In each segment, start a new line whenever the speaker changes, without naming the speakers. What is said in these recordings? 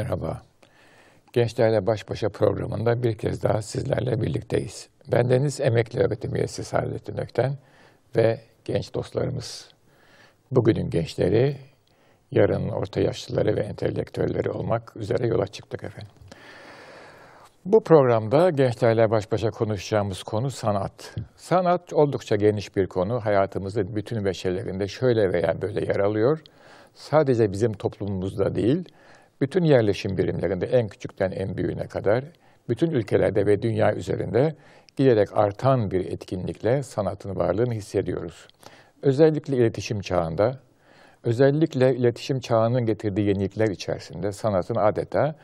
Merhaba. Gençlerle Baş Başa programında bir kez daha sizlerle birlikteyiz. Bendeniz emekli öğretim üyesi Saadettin Ökten ve genç dostlarımız. Bugünün gençleri, yarın orta yaşlıları ve entelektüelleri olmak üzere yola çıktık efendim. Bu programda gençlerle baş başa konuşacağımız konu sanat. Sanat oldukça geniş bir konu. Hayatımızın bütün beşerlerinde şöyle veya böyle yer alıyor. Sadece bizim toplumumuzda değil, bütün yerleşim birimlerinde en küçükten en büyüğüne kadar, bütün ülkelerde ve dünya üzerinde giderek artan bir etkinlikle sanatın varlığını hissediyoruz. Özellikle iletişim çağında, özellikle iletişim çağının getirdiği yenilikler içerisinde sanatın adeta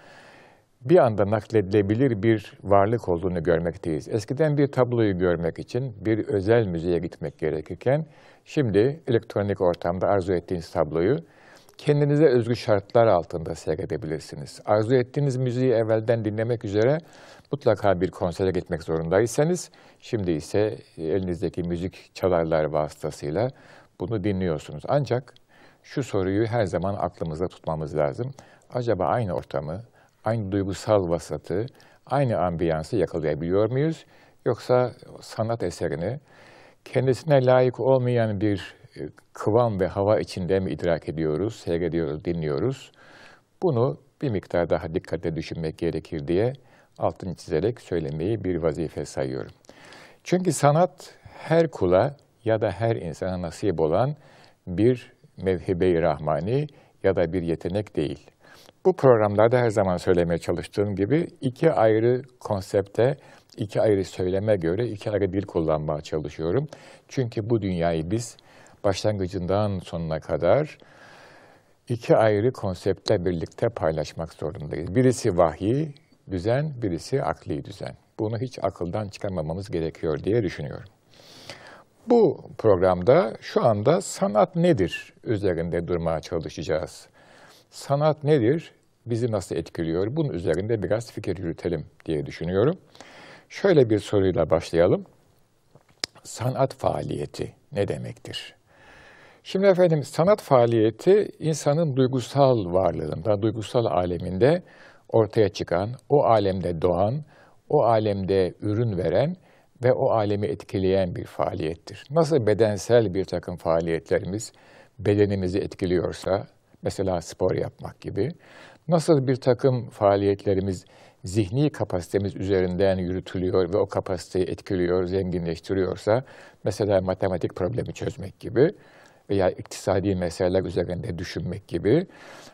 bir anda nakledilebilir bir varlık olduğunu görmekteyiz. Eskiden bir tabloyu görmek için bir özel müzeye gitmek gerekirken şimdi elektronik ortamda arzu ettiğiniz tabloyu kendinize özgü şartlar altında seyredebilirsiniz. Arzu ettiğiniz müziği evvelden dinlemek üzere mutlaka bir konsere gitmek zorundaysanız şimdi ise elinizdeki müzik çalarlar vasıtasıyla bunu dinliyorsunuz. Ancak şu soruyu her zaman aklımızda tutmamız lazım. Acaba aynı ortamı, aynı duygusal vasatı, aynı ambiyansı yakalayabiliyor muyuz? Yoksa sanat eserini kendisine layık olmayan bir kıvam ve hava içinde mi idrak ediyoruz, seyrediyoruz, dinliyoruz? Bunu bir miktar daha dikkatle düşünmek gerekir diye altını çizerek söylemeyi bir vazife sayıyorum. Çünkü sanat her kula ya da her insana nasip olan bir mevhibe-i rahmani ya da bir yetenek değil. Bu programlarda her zaman söylemeye çalıştığım gibi iki ayrı konsepte, iki ayrı söyleme göre iki ayrı dil kullanmaya çalışıyorum. Çünkü bu dünyayı biz başlangıcından sonuna kadar iki ayrı konseptle birlikte paylaşmak zorundayız. Birisi vahiy, düzen, birisi akli düzen. Bunu hiç akıldan çıkarmamamız gerekiyor diye düşünüyorum. Bu programda şu anda sanat nedir üzerinde durmaya çalışacağız. Sanat nedir? Bizi nasıl etkiliyor? Bunun üzerinde biraz fikir yürütelim diye düşünüyorum. Şöyle bir soruyla başlayalım. Sanat faaliyeti ne demektir? Şimdi efendim sanat faaliyeti insanın duygusal varlığında, duygusal aleminde ortaya çıkan, o alemde doğan, o alemde ürün veren ve o alemi etkileyen bir faaliyettir. Nasıl bedensel bir takım faaliyetlerimiz bedenimizi etkiliyorsa, mesela spor yapmak gibi, nasıl bir takım faaliyetlerimiz zihni kapasitemiz üzerinden yürütülüyor ve o kapasiteyi etkiliyor, zenginleştiriyorsa, mesela matematik problemi çözmek gibi, veya iktisadi meseleler üzerinde düşünmek gibi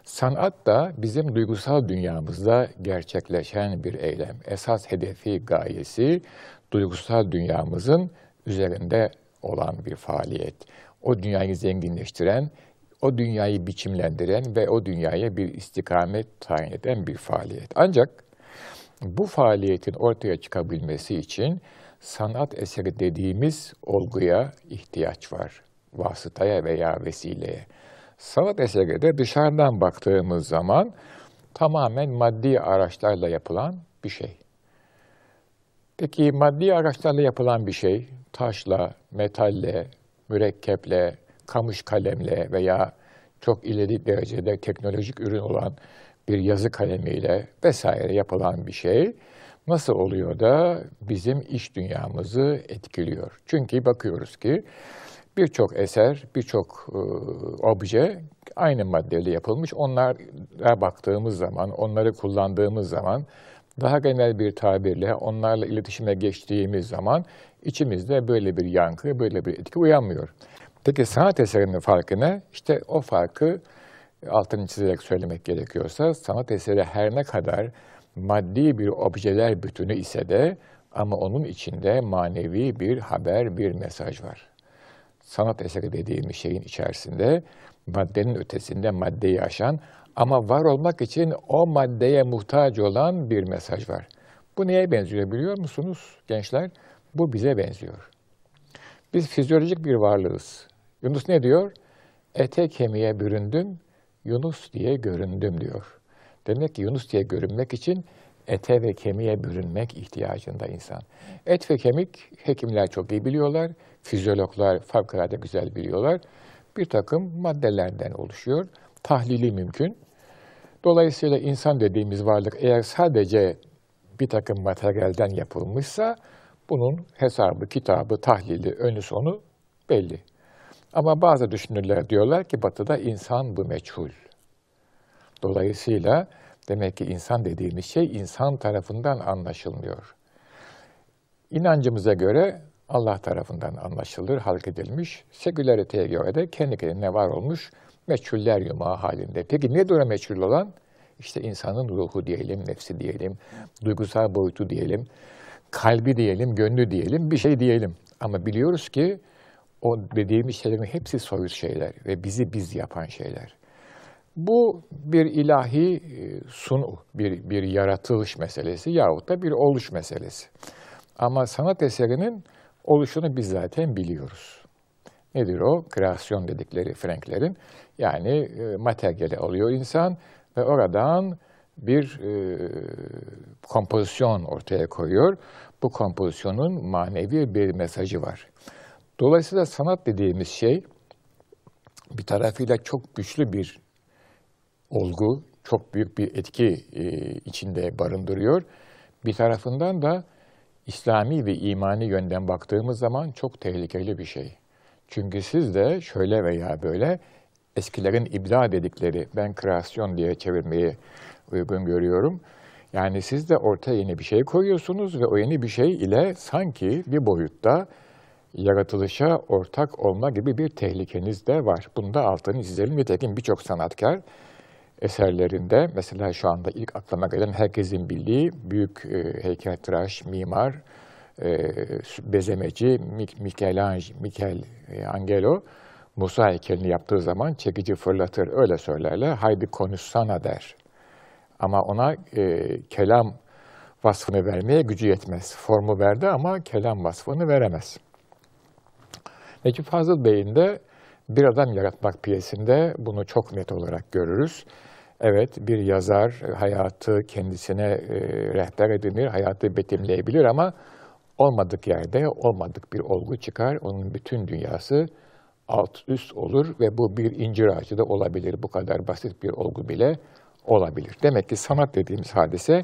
sanat da bizim duygusal dünyamızda gerçekleşen bir eylem. Esas hedefi, gayesi duygusal dünyamızın üzerinde olan bir faaliyet. O dünyayı zenginleştiren, o dünyayı biçimlendiren ve o dünyaya bir istikamet tayin eden bir faaliyet. Ancak bu faaliyetin ortaya çıkabilmesi için sanat eseri dediğimiz olguya ihtiyaç var vasıtaya veya vesileye. Sanat eseri de dışarıdan baktığımız zaman tamamen maddi araçlarla yapılan bir şey. Peki maddi araçlarla yapılan bir şey, taşla, metalle, mürekkeple, kamış kalemle veya çok ileri derecede teknolojik ürün olan bir yazı kalemiyle vesaire yapılan bir şey nasıl oluyor da bizim iş dünyamızı etkiliyor? Çünkü bakıyoruz ki birçok eser, birçok e, obje aynı maddeyle yapılmış. Onlara baktığımız zaman, onları kullandığımız zaman, daha genel bir tabirle onlarla iletişime geçtiğimiz zaman içimizde böyle bir yankı, böyle bir etki uyanmıyor. Peki sanat eserinin farkı ne? İşte o farkı altını çizerek söylemek gerekiyorsa sanat eseri her ne kadar maddi bir objeler bütünü ise de ama onun içinde manevi bir haber, bir mesaj var sanat eseri dediğimiz şeyin içerisinde maddenin ötesinde maddeyi aşan ama var olmak için o maddeye muhtaç olan bir mesaj var. Bu neye benziyor biliyor musunuz gençler? Bu bize benziyor. Biz fizyolojik bir varlığız. Yunus ne diyor? Ete kemiğe büründüm, Yunus diye göründüm diyor. Demek ki Yunus diye görünmek için ete ve kemiğe bürünmek ihtiyacında insan. Et ve kemik hekimler çok iyi biliyorlar, fizyologlar fevkalade güzel biliyorlar. Bir takım maddelerden oluşuyor. Tahlili mümkün. Dolayısıyla insan dediğimiz varlık eğer sadece bir takım materyalden yapılmışsa bunun hesabı, kitabı, tahlili, önü sonu belli. Ama bazı düşünürler diyorlar ki batıda insan bu meçhul. Dolayısıyla demek ki insan dediğimiz şey insan tarafından anlaşılmıyor. İnancımıza göre Allah tarafından anlaşılır, halk edilmiş. Sekülariteye göre de kendi kendine var olmuş meçhuller yumağı halinde. Peki nedir o meçhul olan? İşte insanın ruhu diyelim, nefsi diyelim, duygusal boyutu diyelim, kalbi diyelim, gönlü diyelim, bir şey diyelim. Ama biliyoruz ki o dediğimiz şeylerin hepsi soyut şeyler ve bizi biz yapan şeyler. Bu bir ilahi e, sunu, bir, bir yaratılış meselesi yahut da bir oluş meselesi. Ama sanat eserinin oluşunu biz zaten biliyoruz. Nedir o? Kreasyon dedikleri Franklerin. Yani e, materyali alıyor insan ve oradan bir e, kompozisyon ortaya koyuyor. Bu kompozisyonun manevi bir mesajı var. Dolayısıyla sanat dediğimiz şey bir tarafıyla çok güçlü bir olgu, çok büyük bir etki e, içinde barındırıyor. Bir tarafından da İslami ve imani yönden baktığımız zaman çok tehlikeli bir şey. Çünkü siz de şöyle veya böyle eskilerin ibda dedikleri, ben kreasyon diye çevirmeyi uygun görüyorum. Yani siz de ortaya yeni bir şey koyuyorsunuz ve o yeni bir şey ile sanki bir boyutta yaratılışa ortak olma gibi bir tehlikeniz de var. Bunda altını çizelim. Nitekim birçok sanatkar eserlerinde, mesela şu anda ilk aklıma gelen herkesin bildiği büyük e, heykeltıraş, mimar, e, bezemeci Michelangelo, Michelangelo Musa heykelini yaptığı zaman çekici fırlatır, öyle söylerler. Haydi konuşsana der. Ama ona e, kelam vasfını vermeye gücü yetmez. Formu verdi ama kelam vasfını veremez. Necip Fazıl Bey'in de Bir Adam Yaratmak piyesinde bunu çok net olarak görürüz. Evet, bir yazar hayatı kendisine e, rehber edinir, hayatı betimleyebilir ama olmadık yerde olmadık bir olgu çıkar. Onun bütün dünyası alt üst olur ve bu bir incir ağacı da olabilir. Bu kadar basit bir olgu bile olabilir. Demek ki sanat dediğimiz hadise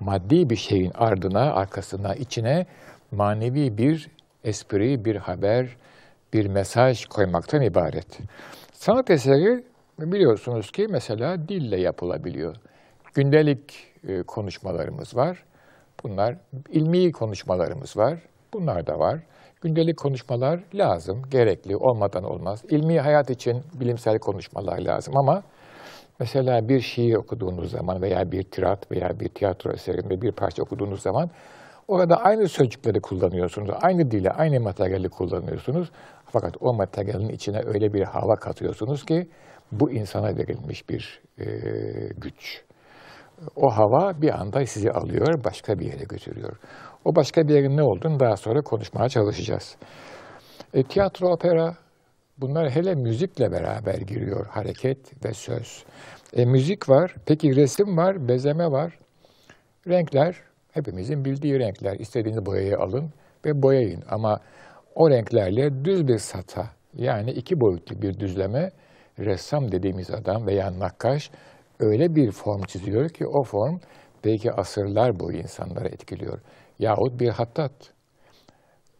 maddi bir şeyin ardına, arkasına, içine manevi bir espri, bir haber, bir mesaj koymaktan ibaret. Sanat eseri biliyorsunuz ki mesela dille yapılabiliyor. Gündelik e, konuşmalarımız var. Bunlar ilmi konuşmalarımız var. Bunlar da var. Gündelik konuşmalar lazım, gerekli, olmadan olmaz. İlmi hayat için bilimsel konuşmalar lazım ama mesela bir şiir okuduğunuz zaman veya bir tirat veya bir tiyatro eserinde bir parça okuduğunuz zaman orada aynı sözcükleri kullanıyorsunuz, aynı dili, aynı materyali kullanıyorsunuz. Fakat o materyalin içine öyle bir hava katıyorsunuz ki bu insana verilmiş bir e, güç. O hava bir anda sizi alıyor, başka bir yere götürüyor. O başka bir yerin ne olduğunu daha sonra konuşmaya çalışacağız. E, tiyatro, opera bunlar hele müzikle beraber giriyor. Hareket ve söz. E, müzik var, peki resim var, bezeme var. Renkler, hepimizin bildiği renkler. İstediğiniz boyayı alın ve boyayın. Ama o renklerle düz bir sata, yani iki boyutlu bir düzleme ressam dediğimiz adam veya nakkaş öyle bir form çiziyor ki o form belki asırlar boyu insanları etkiliyor. Yahut bir hattat.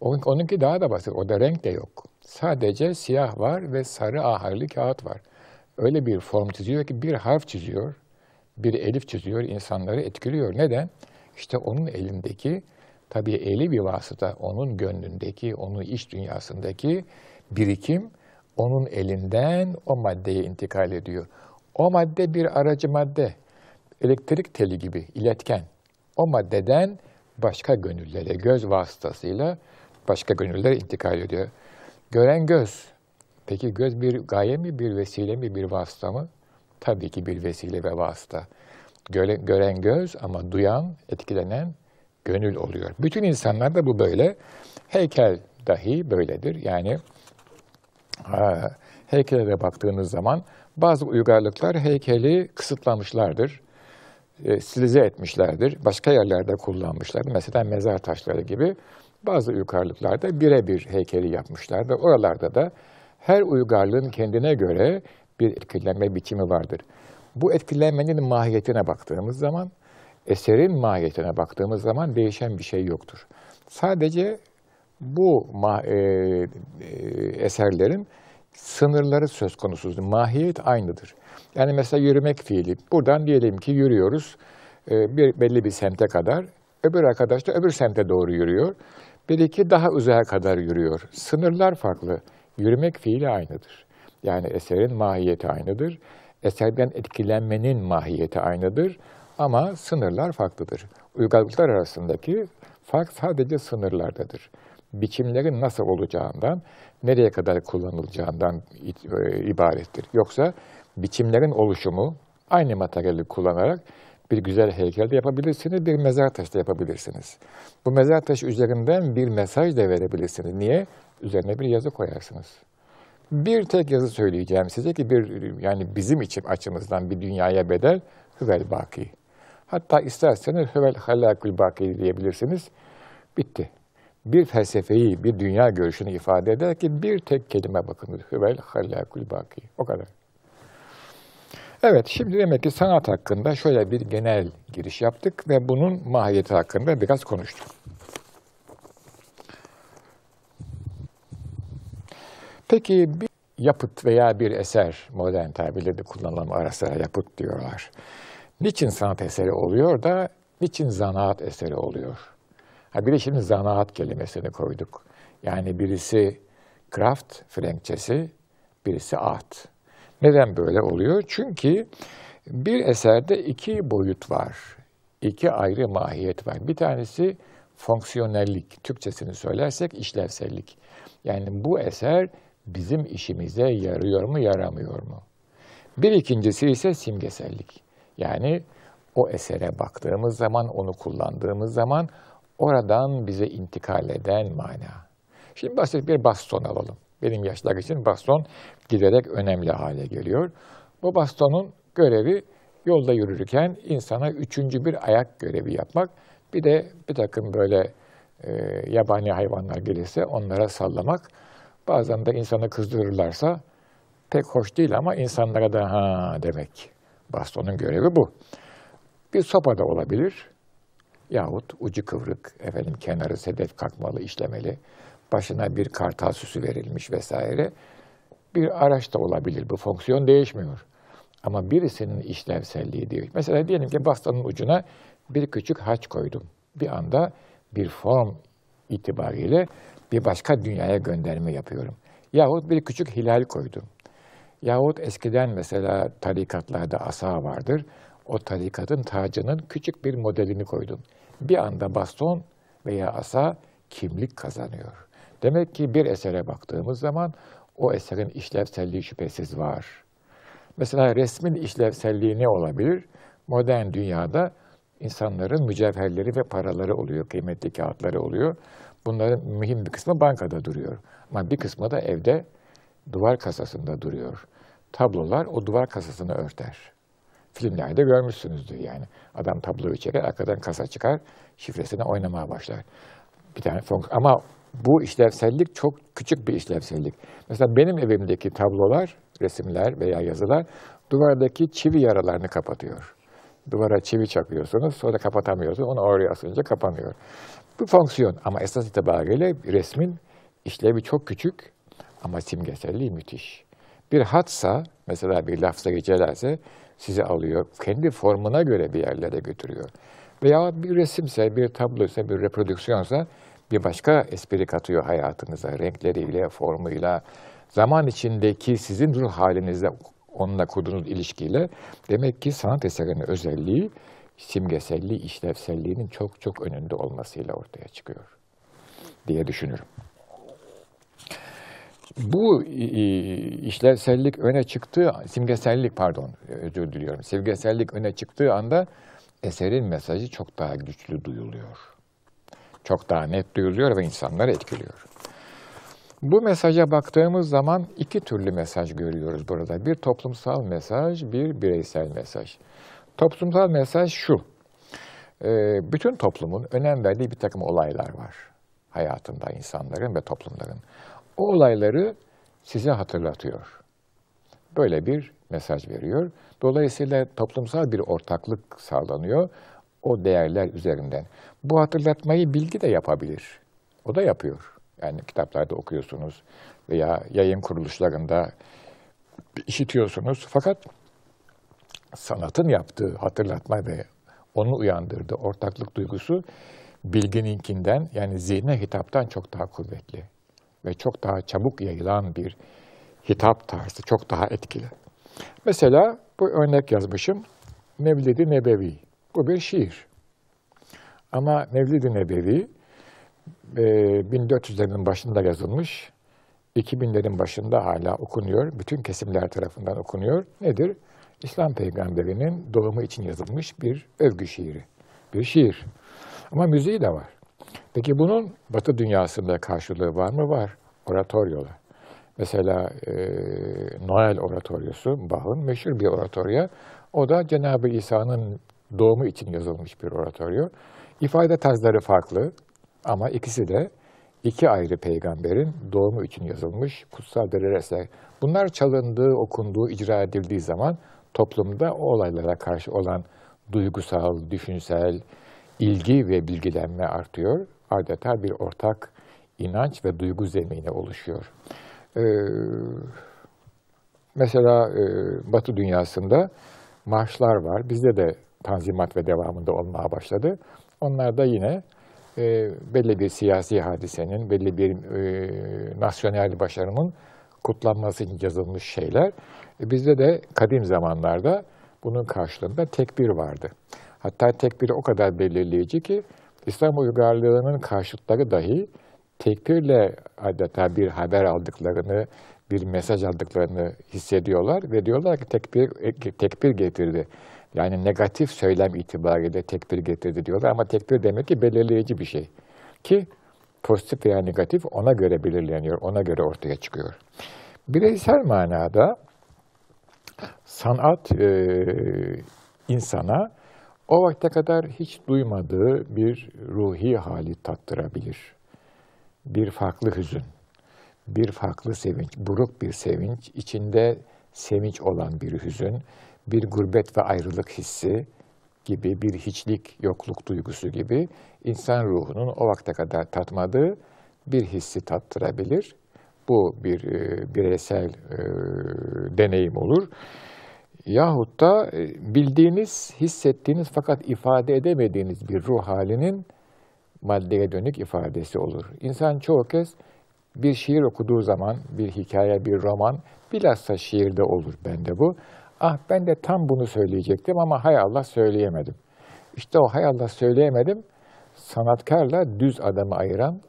Onunki daha da basit. O da renk de yok. Sadece siyah var ve sarı ahırlı kağıt var. Öyle bir form çiziyor ki bir harf çiziyor, bir elif çiziyor, insanları etkiliyor. Neden? İşte onun elindeki, tabii eli bir vasıta, onun gönlündeki, onun iç dünyasındaki birikim, onun elinden o maddeye intikal ediyor. O madde bir aracı madde, elektrik teli gibi iletken. O maddeden başka gönüllere, göz vasıtasıyla başka gönüllere intikal ediyor. Gören göz, peki göz bir gaye mi, bir vesile mi, bir vasıta mı? Tabii ki bir vesile ve vasıta. Gören, gören göz ama duyan, etkilenen gönül oluyor. Bütün insanlarda bu böyle. Heykel dahi böyledir. Yani de baktığınız zaman bazı uygarlıklar heykeli kısıtlamışlardır, e, stilize etmişlerdir, başka yerlerde kullanmışlardır. Mesela mezar taşları gibi bazı uygarlıklarda birebir heykeli yapmışlar ve oralarda da her uygarlığın kendine göre bir etkilenme biçimi vardır. Bu etkilenmenin mahiyetine baktığımız zaman, eserin mahiyetine baktığımız zaman değişen bir şey yoktur. Sadece bu e, e, eserlerin sınırları söz konusudur. Mahiyet aynıdır. Yani mesela yürümek fiili. Buradan diyelim ki yürüyoruz e, bir belli bir semte kadar. Öbür arkadaş da öbür semte doğru yürüyor. Bir iki daha uzağa kadar yürüyor. Sınırlar farklı. Yürümek fiili aynıdır. Yani eserin mahiyeti aynıdır. Eserden etkilenmenin mahiyeti aynıdır. Ama sınırlar farklıdır. Uygarlıklar arasındaki fark sadece sınırlardadır. Biçimlerin nasıl olacağından, nereye kadar kullanılacağından e, ibarettir. Yoksa biçimlerin oluşumu aynı materyali kullanarak bir güzel heykel de yapabilirsiniz, bir mezar taşı da yapabilirsiniz. Bu mezar taşı üzerinden bir mesaj da verebilirsiniz. Niye? Üzerine bir yazı koyarsınız. Bir tek yazı söyleyeceğim size ki bir yani bizim için açımızdan bir dünyaya bedel hüvel baki. Hatta isterseniz hüvel halakül baki diyebilirsiniz. Bitti. Bir felsefeyi, bir dünya görüşünü ifade eder ki bir tek kelime bakın. Hüvel halakül baki. O kadar. Evet, şimdi demek ki sanat hakkında şöyle bir genel giriş yaptık ve bunun mahiyeti hakkında biraz konuştuk. Peki bir yapıt veya bir eser, modern tabirle de kullanılan ara sıra yapıt diyorlar. Niçin sanat eseri oluyor da niçin zanaat eseri oluyor? Ha bir de şimdi zanaat kelimesini koyduk. Yani birisi craft Frenkçesi, birisi art. Neden böyle oluyor? Çünkü bir eserde iki boyut var. İki ayrı mahiyet var. Bir tanesi fonksiyonellik, Türkçesini söylersek işlevsellik. Yani bu eser bizim işimize yarıyor mu, yaramıyor mu? Bir ikincisi ise simgesellik. Yani o esere baktığımız zaman, onu kullandığımız zaman oradan bize intikal eden mana. Şimdi basit bir baston alalım. Benim yaşlar için baston giderek önemli hale geliyor. Bu bastonun görevi yolda yürürken insana üçüncü bir ayak görevi yapmak. Bir de bir takım böyle e, yabani hayvanlar gelirse onlara sallamak. Bazen de insanı kızdırırlarsa pek hoş değil ama insanlara da ha demek. Bastonun görevi bu. Bir sopa da olabilir. Yahut ucu kıvrık, efendim kenarı sedef kalkmalı, işlemeli başına bir kartal süsü verilmiş vesaire. Bir araç da olabilir. Bu fonksiyon değişmiyor. Ama birisinin işlevselliği değil. Mesela diyelim ki bastanın ucuna bir küçük haç koydum. Bir anda bir form itibariyle bir başka dünyaya gönderme yapıyorum. Yahut bir küçük hilal koydum. Yahut eskiden mesela tarikatlarda asa vardır. O tarikatın tacının küçük bir modelini koydum. Bir anda baston veya asa kimlik kazanıyor. Demek ki bir esere baktığımız zaman o eserin işlevselliği şüphesiz var. Mesela resmin işlevselliği ne olabilir? Modern dünyada insanların mücevherleri ve paraları oluyor, kıymetli kağıtları oluyor. Bunların mühim bir kısmı bankada duruyor. Ama bir kısmı da evde duvar kasasında duruyor. Tablolar o duvar kasasını örter. Filmlerde görmüşsünüzdür yani. Adam tabloyu çeker, arkadan kasa çıkar, şifresine oynamaya başlar. Bir tane fonksiyon. Ama bu işlevsellik çok küçük bir işlevsellik. Mesela benim evimdeki tablolar, resimler veya yazılar duvardaki çivi yaralarını kapatıyor. Duvara çivi çakıyorsunuz, sonra kapatamıyorsunuz, onu oraya asınca kapanıyor. Bu fonksiyon ama esas itibariyle resmin işlevi çok küçük ama simgeselliği müthiş. Bir hatsa, mesela bir lafza geçerlerse sizi alıyor, kendi formuna göre bir yerlere götürüyor. Veya bir resimse, bir tabloysa, bir reprodüksiyonsa bir başka espri katıyor hayatınıza, renkleriyle, formuyla, zaman içindeki sizin ruh halinizle onunla kurduğunuz ilişkiyle demek ki sanat eserinin özelliği simgeselliği, işlevselliğinin çok çok önünde olmasıyla ortaya çıkıyor diye düşünürüm. Bu işlevsellik öne çıktığı, simgesellik pardon özür diliyorum, simgesellik öne çıktığı anda eserin mesajı çok daha güçlü duyuluyor çok daha net duyuluyor ve insanları etkiliyor. Bu mesaja baktığımız zaman iki türlü mesaj görüyoruz burada. Bir toplumsal mesaj, bir bireysel mesaj. Toplumsal mesaj şu, e, bütün toplumun önem verdiği bir takım olaylar var hayatında insanların ve toplumların. O olayları size hatırlatıyor. böyle bir mesaj veriyor. Dolayısıyla toplumsal bir ortaklık sağlanıyor o değerler üzerinden. Bu hatırlatmayı bilgi de yapabilir. O da yapıyor. Yani kitaplarda okuyorsunuz veya yayın kuruluşlarında işitiyorsunuz. Fakat sanatın yaptığı hatırlatma ve onu uyandırdığı ortaklık duygusu bilgininkinden yani zihne hitaptan çok daha kuvvetli ve çok daha çabuk yayılan bir hitap tarzı, çok daha etkili. Mesela bu örnek yazmışım. Mevlid-i Nebevi. Bu bir şiir. Ama Mevlid-i Nebevi 1400'lerin e, başında yazılmış. 2000'lerin başında hala okunuyor. Bütün kesimler tarafından okunuyor. Nedir? İslam peygamberinin doğumu için yazılmış bir övgü şiiri. Bir şiir. Ama müziği de var. Peki bunun Batı dünyasında karşılığı var mı? Var. Oratoryolar. Mesela e, Noel oratoryosu, Bach'ın meşhur bir oratorya. O da Cenab-ı İsa'nın doğumu için yazılmış bir oratoryo. İfade tarzları farklı ama ikisi de iki ayrı peygamberin doğumu için yazılmış kutsal birer eser. Bunlar çalındığı, okunduğu, icra edildiği zaman toplumda o olaylara karşı olan duygusal, düşünsel ilgi ve bilgilenme artıyor. Adeta bir ortak inanç ve duygu zemini oluşuyor. Ee, mesela e, Batı dünyasında marşlar var. Bizde de tanzimat ve devamında olmaya başladı. Onlar da yine e, belli bir siyasi hadisenin, belli bir e, nasyonel başarının kutlanması için yazılmış şeyler. E, bizde de kadim zamanlarda bunun karşılığında tekbir vardı. Hatta tekbir o kadar belirleyici ki İslam uygarlığının karşıtları dahi tekbirle adeta bir haber aldıklarını, bir mesaj aldıklarını hissediyorlar ve diyorlar ki tekbir, tekbir getirdi. Yani negatif söylem itibariyle tekbir getirdi diyorlar ama tekbir demek ki belirleyici bir şey. Ki pozitif veya negatif ona göre belirleniyor, ona göre ortaya çıkıyor. Bireysel manada sanat e, insana o vakte kadar hiç duymadığı bir ruhi hali tattırabilir. Bir farklı hüzün, bir farklı sevinç, buruk bir sevinç, içinde sevinç olan bir hüzün, bir gurbet ve ayrılık hissi gibi, bir hiçlik, yokluk duygusu gibi insan ruhunun o vakte kadar tatmadığı bir hissi tattırabilir. Bu bir e, bireysel e, deneyim olur. Yahut da e, bildiğiniz, hissettiğiniz fakat ifade edemediğiniz bir ruh halinin maddeye dönük ifadesi olur. İnsan çoğu kez bir şiir okuduğu zaman, bir hikaye, bir roman, bilhassa şiirde olur bende bu. Ah ben de tam bunu söyleyecektim ama hay Allah söyleyemedim. İşte o hay Allah söyleyemedim, sanatkarla düz adamı ayıran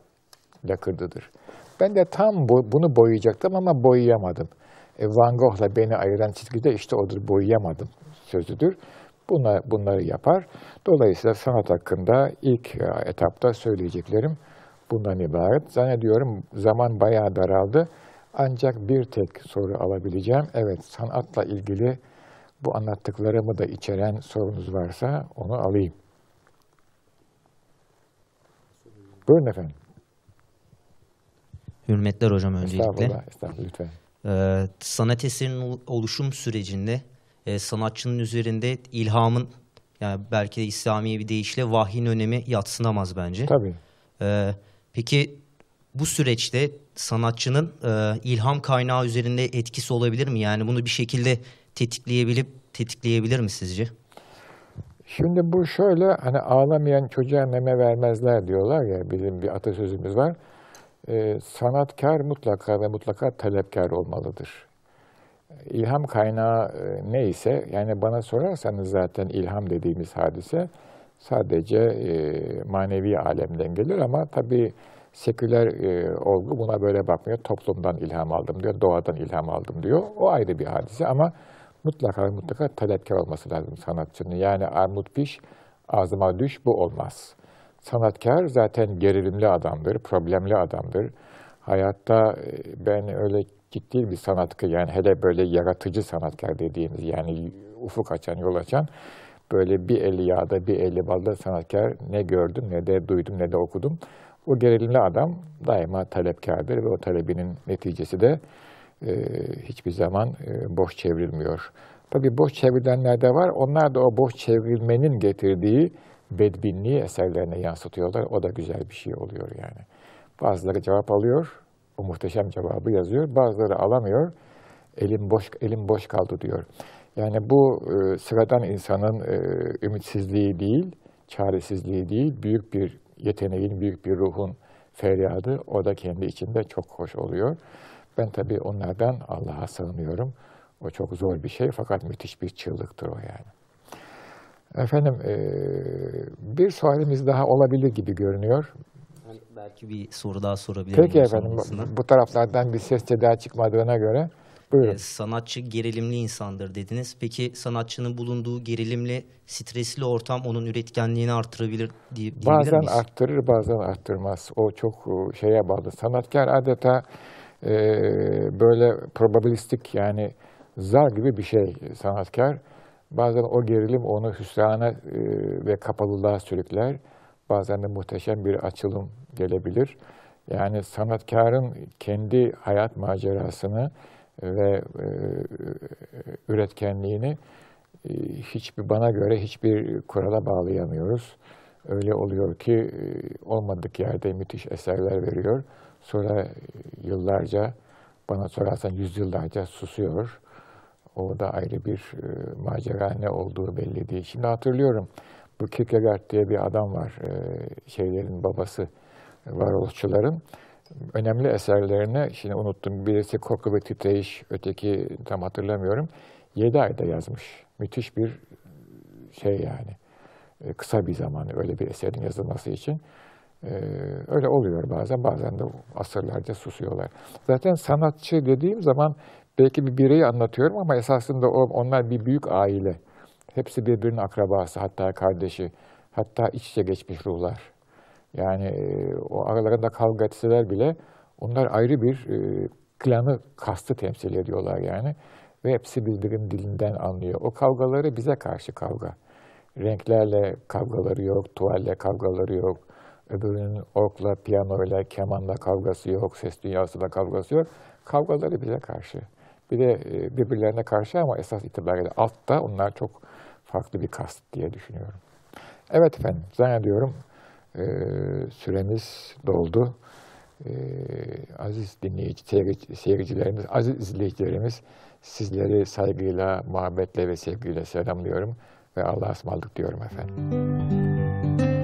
lakırdıdır. Ben de tam bu, bunu boyayacaktım ama boyayamadım. E, Van Gogh'la beni ayıran çizgide işte odur boyayamadım sözüdür. Buna, bunları yapar. Dolayısıyla sanat hakkında ilk e, etapta söyleyeceklerim bundan ibaret. Zannediyorum zaman bayağı daraldı. Ancak bir tek soru alabileceğim. Evet, sanatla ilgili bu anlattıklarımı da içeren sorunuz varsa onu alayım. Buyurun efendim.
Hürmetler hocam öncelikle.
Estağfurullah, estağfurullah lütfen.
Ee, sanat eserinin oluşum sürecinde e, sanatçının üzerinde ilhamın yani belki de İslami bir deyişle vahyin önemi yatsınamaz bence.
Tabii.
Ee, peki bu süreçte sanatçının e, ilham kaynağı üzerinde etkisi olabilir mi? Yani bunu bir şekilde tetikleyebilip tetikleyebilir mi sizce?
Şimdi bu şöyle hani ağlamayan çocuğa meme vermezler diyorlar ya bizim bir atasözümüz var. Ee, sanatkar mutlaka ve mutlaka talepkar olmalıdır. İlham kaynağı e, neyse yani bana sorarsanız zaten ilham dediğimiz hadise sadece e, manevi alemden gelir ama tabii seküler e, olgu buna böyle bakmıyor. Toplumdan ilham aldım diyor, doğadan ilham aldım diyor. O ayrı bir hadise ama mutlaka mutlaka talepkar olması lazım sanatçının. Yani armut piş, ağzıma düş bu olmaz. Sanatkar zaten gerilimli adamdır, problemli adamdır. Hayatta e, ben öyle ciddi bir sanatkar yani hele böyle yaratıcı sanatkar dediğimiz yani ufuk açan, yol açan böyle bir eli yağda bir eli balda sanatkar ne gördüm ne de duydum ne de okudum. O gerilimli adam daima talepkardır ve o talebinin neticesi de hiçbir zaman e, boş çevrilmiyor. Tabii boş çevrilenler de var. Onlar da o boş çevrilmenin getirdiği bedbinliği eserlerine yansıtıyorlar. O da güzel bir şey oluyor yani. Bazıları cevap alıyor, o muhteşem cevabı yazıyor. Bazıları alamıyor, elim boş elim boş kaldı diyor. Yani bu e, sıradan insanın e, ümitsizliği değil, çaresizliği değil, büyük bir yeteneğin, büyük bir ruhun feryadı. O da kendi içinde çok hoş oluyor. Ben tabii onlardan Allah'a sığınıyorum. O çok zor bir şey fakat müthiş bir çığlıktır o yani. Efendim e, bir sualimiz daha olabilir gibi görünüyor.
Belki bir soru daha sorabilirim.
Peki efendim bu taraflardan bir ses daha çıkmadığına göre buyurun.
Sanatçı gerilimli insandır dediniz. Peki sanatçının bulunduğu gerilimli, stresli ortam onun üretkenliğini artırabilir diye,
Bazen
miyiz?
arttırır bazen arttırmaz. O çok şeye bağlı. Sanatkar adeta e, böyle probabilistik yani zar gibi bir şey sanatkar. Bazen o gerilim onu hüsrana e, ve kapalılığa sürükler. Bazen de muhteşem bir açılım gelebilir. Yani sanatkarın kendi hayat macerasını ve e, üretkenliğini e, hiçbir bana göre hiçbir kurala bağlayamıyoruz. Öyle oluyor ki e, olmadık yerde müthiş eserler veriyor. Sonra yıllarca, bana sorarsan yüzyıllarca susuyor. O da ayrı bir e, macera ne olduğu belli değil. Şimdi hatırlıyorum bu Kierkegaard diye bir adam var. E, şeylerin babası, varoluşçuların. Önemli eserlerini, şimdi unuttum. Birisi Koku ve Titreyiş, öteki tam hatırlamıyorum. Yedi ayda yazmış. Müthiş bir şey yani. E, kısa bir zaman öyle bir eserin yazılması için. E, öyle oluyor bazen. Bazen de asırlarca susuyorlar. Zaten sanatçı dediğim zaman belki bir bireyi anlatıyorum ama esasında o, onlar bir büyük aile. Hepsi birbirinin akrabası, hatta kardeşi, hatta iç içe geçmiş ruhlar. Yani e, o aralarında kavga etseler bile onlar ayrı bir e, klanı, kastı temsil ediyorlar yani. Ve hepsi birbirinin dilinden anlıyor. O kavgaları bize karşı kavga. Renklerle kavgaları yok, tuvalle kavgaları yok. Öbürünün orkla, piyanoyla, kemanla kavgası yok, ses dünyasıyla kavgası yok. Kavgaları bize karşı. Bir de e, birbirlerine karşı ama esas itibariyle altta onlar çok farklı bir kast diye düşünüyorum. Evet efendim, zannediyorum e, süremiz doldu. E, aziz dinleyici, seyirci, seyircilerimiz, aziz izleyicilerimiz sizleri saygıyla, muhabbetle ve sevgiyle selamlıyorum ve Allah'a ısmarladık diyorum efendim.